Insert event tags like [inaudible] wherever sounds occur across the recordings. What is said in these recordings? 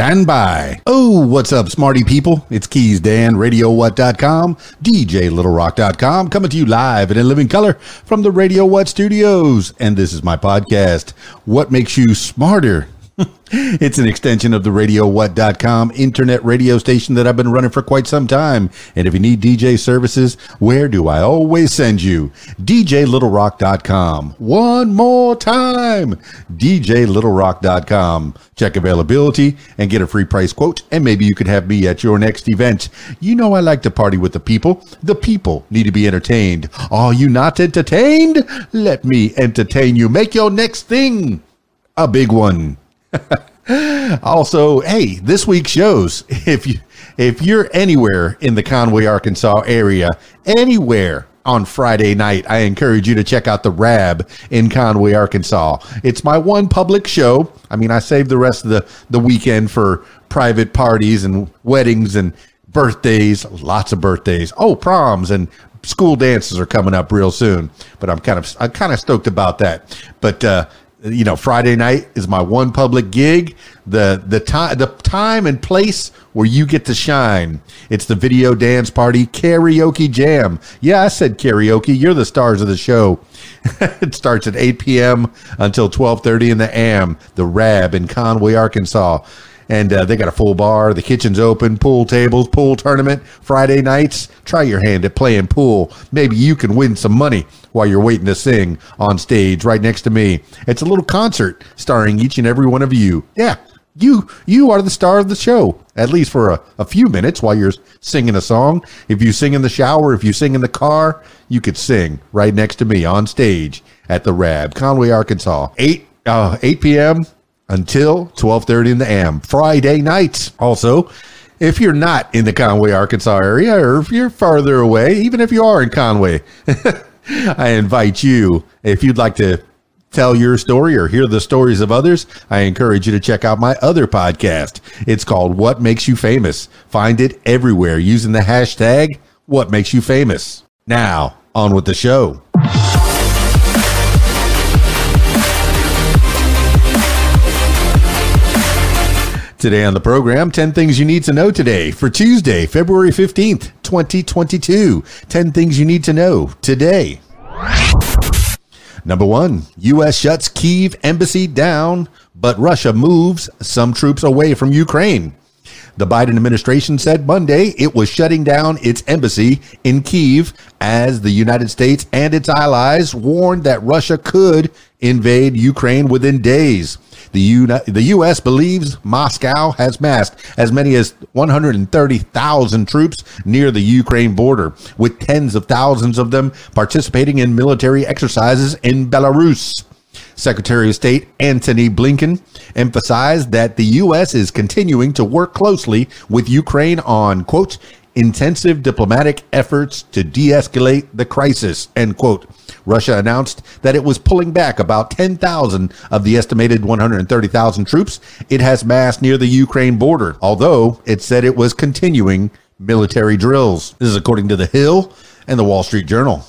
Stand by. Oh, what's up, smarty people? It's Keys Dan, RadioWhat.com, DJLittleRock.com, coming to you live and in living color from the Radio What studios. And this is my podcast, What Makes You Smarter? [laughs] it's an extension of the RadioWhat.com internet radio station that I've been running for quite some time. And if you need DJ services, where do I always send you? DJLittleRock.com. One more time. DJLittleRock.com. Check availability and get a free price quote. And maybe you could have me at your next event. You know, I like to party with the people. The people need to be entertained. Are you not entertained? Let me entertain you. Make your next thing a big one. [laughs] also, hey, this week shows. If you if you're anywhere in the Conway, Arkansas area, anywhere on Friday night, I encourage you to check out the Rab in Conway, Arkansas. It's my one public show. I mean, I saved the rest of the the weekend for private parties and weddings and birthdays, lots of birthdays. Oh, proms and school dances are coming up real soon. But I'm kind of I'm kind of stoked about that. But uh you know friday night is my one public gig. The the time the time and place where you get to shine. It's the video dance party karaoke jam. Yeah i said karaoke. You're the stars of the show. [laughs] It starts at 8 p.m until 12.30 in the am the rab in conway arkansas and uh, they got a full bar. The kitchen's open, pool tables, pool tournament Friday nights. Try your hand at playing pool. Maybe you can win some money while you're waiting to sing on stage right next to me. It's a little concert starring each and every one of you. Yeah, you you are the star of the show at least for a, a few minutes while you're singing a song if you sing in the shower if you sing in the car you could sing right next to me on stage at the rab conway arkansas 8 uh, 8 p.m until 12:30 in the AM Friday nights. Also, if you're not in the Conway, Arkansas area or if you're farther away, even if you are in Conway, [laughs] I invite you if you'd like to tell your story or hear the stories of others, I encourage you to check out my other podcast. It's called What Makes You Famous. Find it everywhere using the hashtag What Makes You Famous. Now, on with the show. Today on the program, 10 things you need to know today for Tuesday, February 15th, 2022. 10 things you need to know today. Number one, U.S. shuts Kiev embassy down, but Russia moves some troops away from Ukraine. The Biden administration said Monday it was shutting down its embassy in Kiev as the United States and its allies warned that Russia could invade Ukraine within days. The, the U.S. believes Moscow has massed as many as 130,000 troops near the Ukraine border, with tens of thousands of them participating in military exercises in Belarus. Secretary of State Antony Blinken emphasized that the U.S. is continuing to work closely with Ukraine on, quote, intensive diplomatic efforts to de escalate the crisis, end quote. Russia announced that it was pulling back about 10,000 of the estimated 130,000 troops it has massed near the Ukraine border, although it said it was continuing military drills. This is according to The Hill and the Wall Street Journal.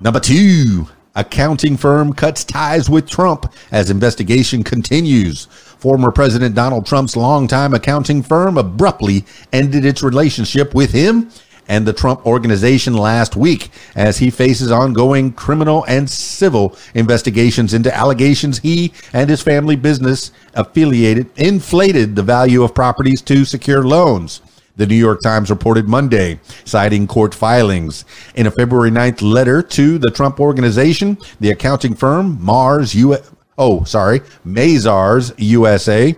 Number two, accounting firm cuts ties with Trump as investigation continues. Former President Donald Trump's longtime accounting firm abruptly ended its relationship with him and the Trump organization last week as he faces ongoing criminal and civil investigations into allegations he and his family business affiliated inflated the value of properties to secure loans. The New York Times reported Monday, citing court filings. In a February 9th letter to the Trump organization, the accounting firm Mars U oh, sorry, Mazars USA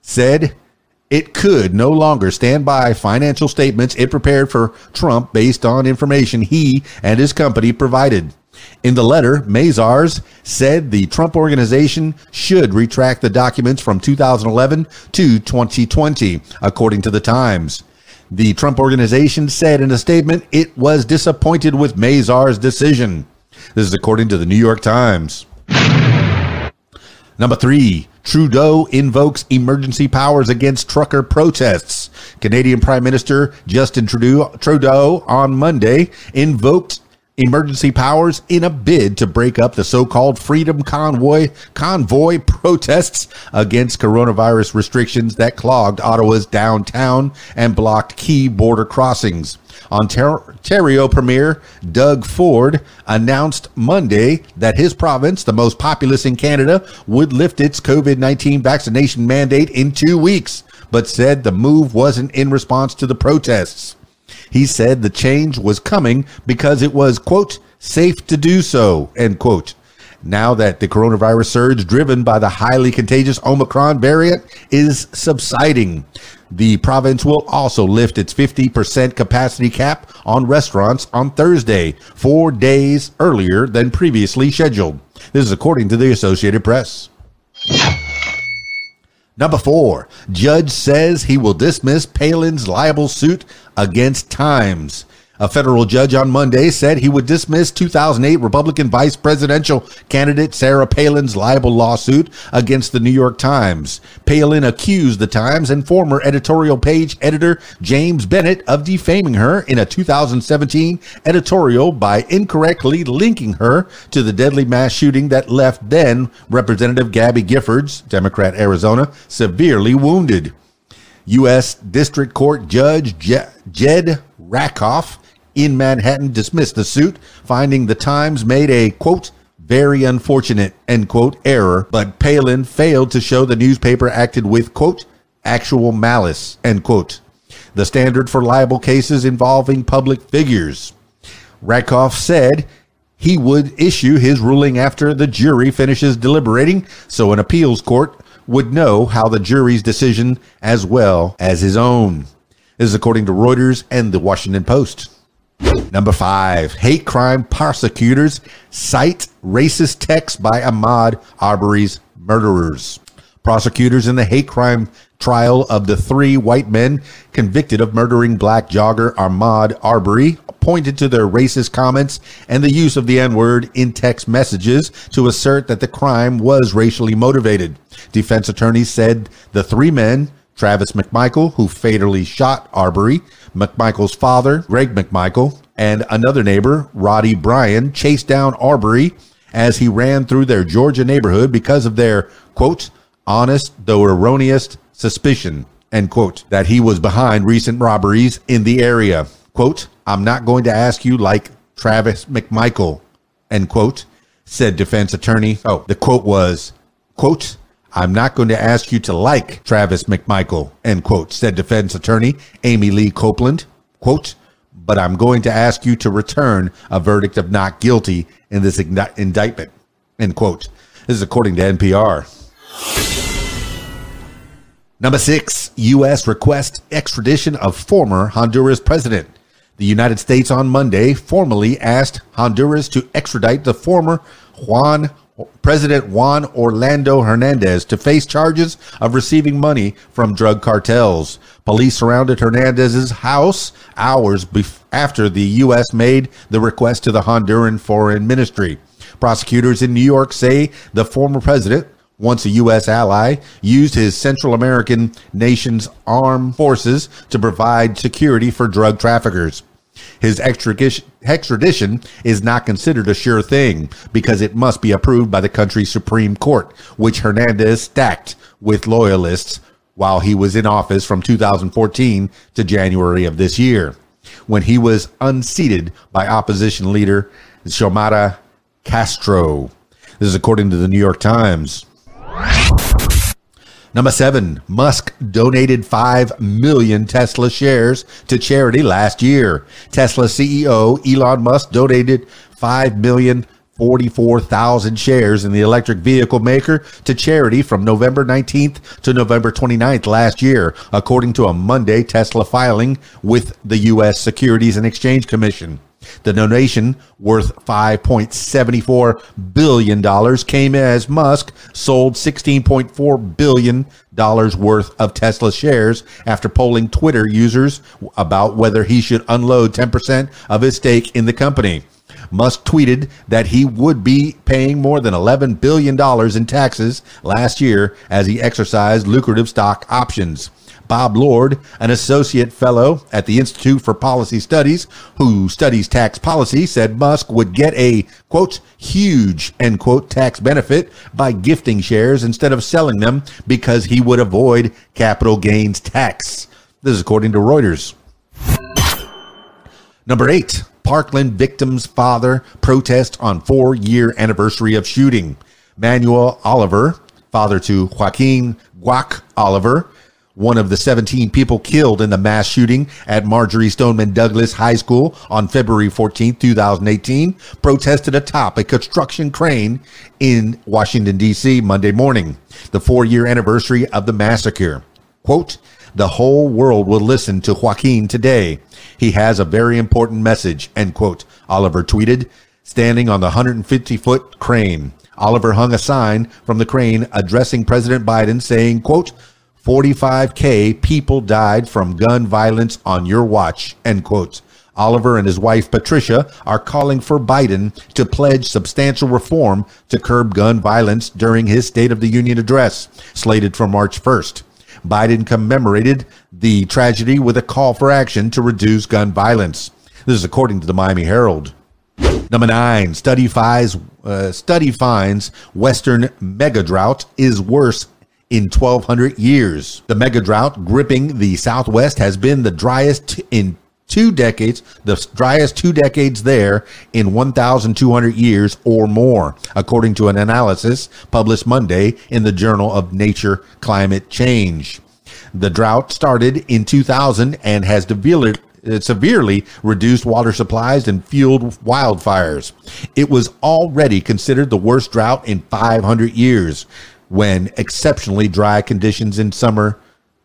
said it could no longer stand by financial statements it prepared for Trump based on information he and his company provided. In the letter, Mazars said the Trump organization should retract the documents from 2011 to 2020, according to the Times. The Trump organization said in a statement it was disappointed with Mazars' decision. This is according to the New York Times. Number three, Trudeau invokes emergency powers against trucker protests. Canadian Prime Minister Justin Trudeau, Trudeau on Monday invoked emergency powers in a bid to break up the so-called Freedom Convoy convoy protests against coronavirus restrictions that clogged Ottawa's downtown and blocked key border crossings. Ontario Premier Doug Ford announced Monday that his province, the most populous in Canada, would lift its COVID 19 vaccination mandate in two weeks, but said the move wasn't in response to the protests. He said the change was coming because it was, quote, safe to do so, end quote. Now that the coronavirus surge driven by the highly contagious Omicron variant is subsiding, the province will also lift its 50% capacity cap on restaurants on Thursday, four days earlier than previously scheduled. This is according to the Associated Press. Number four, judge says he will dismiss Palin's libel suit against Times. A federal judge on Monday said he would dismiss 2008 Republican vice presidential candidate Sarah Palin's libel lawsuit against the New York Times. Palin accused the Times and former editorial page editor James Bennet of defaming her in a 2017 editorial by incorrectly linking her to the deadly mass shooting that left then Representative Gabby Giffords, Democrat Arizona, severely wounded. U.S. District Court Judge Jed Rakoff in Manhattan dismissed the suit, finding the Times made a quote, very unfortunate, end quote, error, but Palin failed to show the newspaper acted with, quote, actual malice, end quote. The standard for libel cases involving public figures. Rakoff said he would issue his ruling after the jury finishes deliberating, so an appeals court would know how the jury's decision as well as his own. This is according to Reuters and the Washington Post. Number five, hate crime prosecutors cite racist texts by Ahmaud Arbery's murderers. Prosecutors in the hate crime trial of the three white men convicted of murdering black jogger Ahmaud Arbery pointed to their racist comments and the use of the N word in text messages to assert that the crime was racially motivated. Defense attorneys said the three men Travis McMichael, who fatally shot Arbery, McMichael's father, Greg McMichael, and another neighbor, Roddie Bryan, chased down Arbery as he ran through their Georgia neighborhood because of their, quote, honest though erroneous suspicion, end quote, that he was behind recent robberies in the area. Quote, I'm not going to ask you like Travis McMichael, end quote, said defense attorney. Oh, the quote was, quote, I'm not going to ask you to like Travis McMichael, end quote, said defense attorney Amy Lee Copeland. Quote, but I'm going to ask you to return a verdict of not guilty in this indictment, end quote. This is according to NPR. Number six, U.S. request extradition of former Honduras president. The United States on Monday formally asked Honduras to extradite the former Juan President Juan Orlando Hernandez to face charges of receiving money from drug cartels. Police surrounded Hernandez's house hours bef- after the U.S. made the request to the Honduran Foreign Ministry. Prosecutors in New York say the former president, once a U.S. ally, used his Central American nation's armed forces to provide security for drug traffickers. His extradition is not considered a sure thing because it must be approved by the country's Supreme Court, which Hernandez stacked with loyalists while he was in office from 2014 to January of this year, when he was unseated by opposition leader Xiomara Castro. This is according to the New York Times. Number seven, Musk donated 5 million Tesla shares to charity last year. Tesla CEO Elon Musk donated 5 million 44,000 shares in the electric vehicle maker to charity from November 19th to November 29th last year, according to a Monday Tesla filing with the U.S. Securities and Exchange Commission. The donation, worth $5.74 billion, came as Musk sold $16.4 billion worth of Tesla shares after polling Twitter users about whether he should unload 10% of his stake in the company. Musk tweeted that he would be paying more than $11 billion in taxes last year as he exercised lucrative stock options. Bob Lord, an associate fellow at the Institute for Policy Studies who studies tax policy, said Musk would get a quote huge end quote tax benefit by gifting shares instead of selling them because he would avoid capital gains tax. This is according to Reuters. Number eight, Parkland victim's father protest on four year anniversary of shooting. Manuel Oliver, father to Joaquin Guac Oliver, one of the 17 people killed in the mass shooting at Marjory Stoneman Douglas High School on February 14, 2018, protested atop a construction crane in Washington, D.C. Monday morning, the four year anniversary of the massacre. Quote, the whole world will listen to Joaquin today. He has a very important message, end quote, Oliver tweeted, standing on the 150 foot crane. Oliver hung a sign from the crane addressing President Biden saying, quote, 45K people died from gun violence on your watch, end. Oliver and his wife Patricia are calling for Biden to pledge substantial reform to curb gun violence during his State of the Union address, slated for March 1st. Biden commemorated the tragedy with a call for action to reduce gun violence. This is according to the Miami Herald. Number nine, study finds, uh, study finds Western mega drought is worse in 1200 years. The mega drought gripping the Southwest has been the driest in two decades, the driest two decades there in 1,200 years or more, according to an analysis published Monday in the Journal of Nature Climate Change. The drought started in 2000 and has developed severely reduced water supplies and fueled wildfires. It was already considered the worst drought in 500 years when exceptionally dry conditions in summer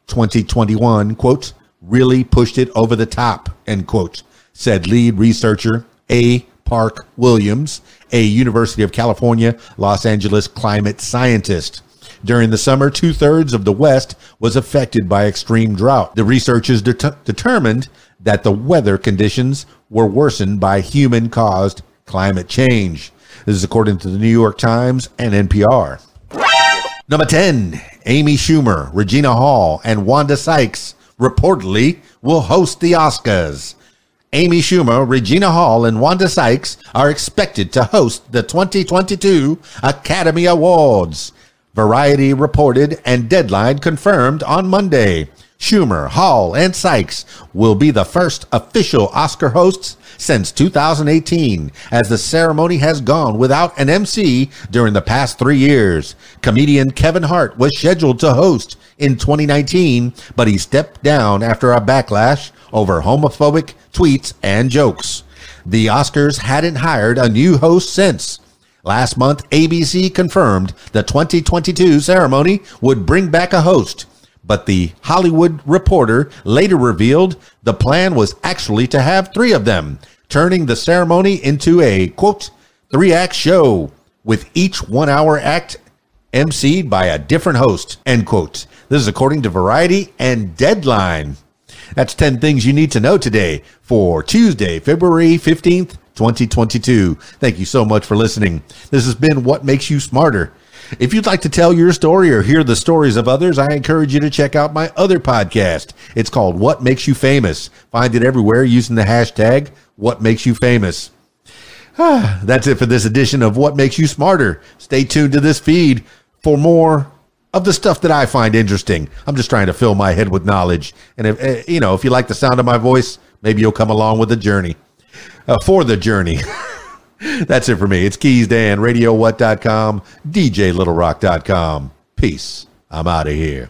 2021, quote, really pushed it over the top, end quote, said lead researcher A. Park Williams, a University of California, Los Angeles climate scientist. During the summer, two thirds of the West was affected by extreme drought. The researchers det- determined that the weather conditions were worsened by human caused climate change. This is according to the New York Times and NPR. Number 10, Amy Schumer, Regina Hall, and Wanda Sykes reportedly will host the Oscars. Amy Schumer, Regina Hall, and Wanda Sykes are expected to host the 2022 Academy Awards. Variety reported and Deadline confirmed on Monday. Schumer, Hall, and Sykes will be the first official Oscar hosts since 2018, as the ceremony has gone without an MC during the past three years. Comedian Kevin Hart was scheduled to host in 2019, but he stepped down after a backlash over homophobic tweets and jokes. The Oscars hadn't hired a new host since. Last month, ABC confirmed the 2022 ceremony would bring back a host. But the Hollywood Reporter later revealed the plan was actually to have three of them, turning the ceremony into a quote, three act show with each one hour act emceed by a different host, end quote. This is according to Variety and Deadline. That's 10 things you need to know today for Tuesday, February 15th, 2022. Thank you so much for listening. This has been What Makes You Smarter. If you'd like to tell your story or hear the stories of others, I encourage you to check out my other podcast. It's called What Makes You Famous. Find it everywhere using the hashtag What Makes You Famous. Ah, that's it for this edition of What Makes You Smarter. Stay tuned to this feed for more of the stuff that I find interesting. I'm just trying to fill my head with knowledge. And if, eh, you know, if you like the sound of my voice, maybe you'll come along with the journey. Uh, for the journey. [laughs] [laughs] That's it for me. It's Keys Dan, RadioWhat.com, DJLittleRock.com. Peace. I'm out of here.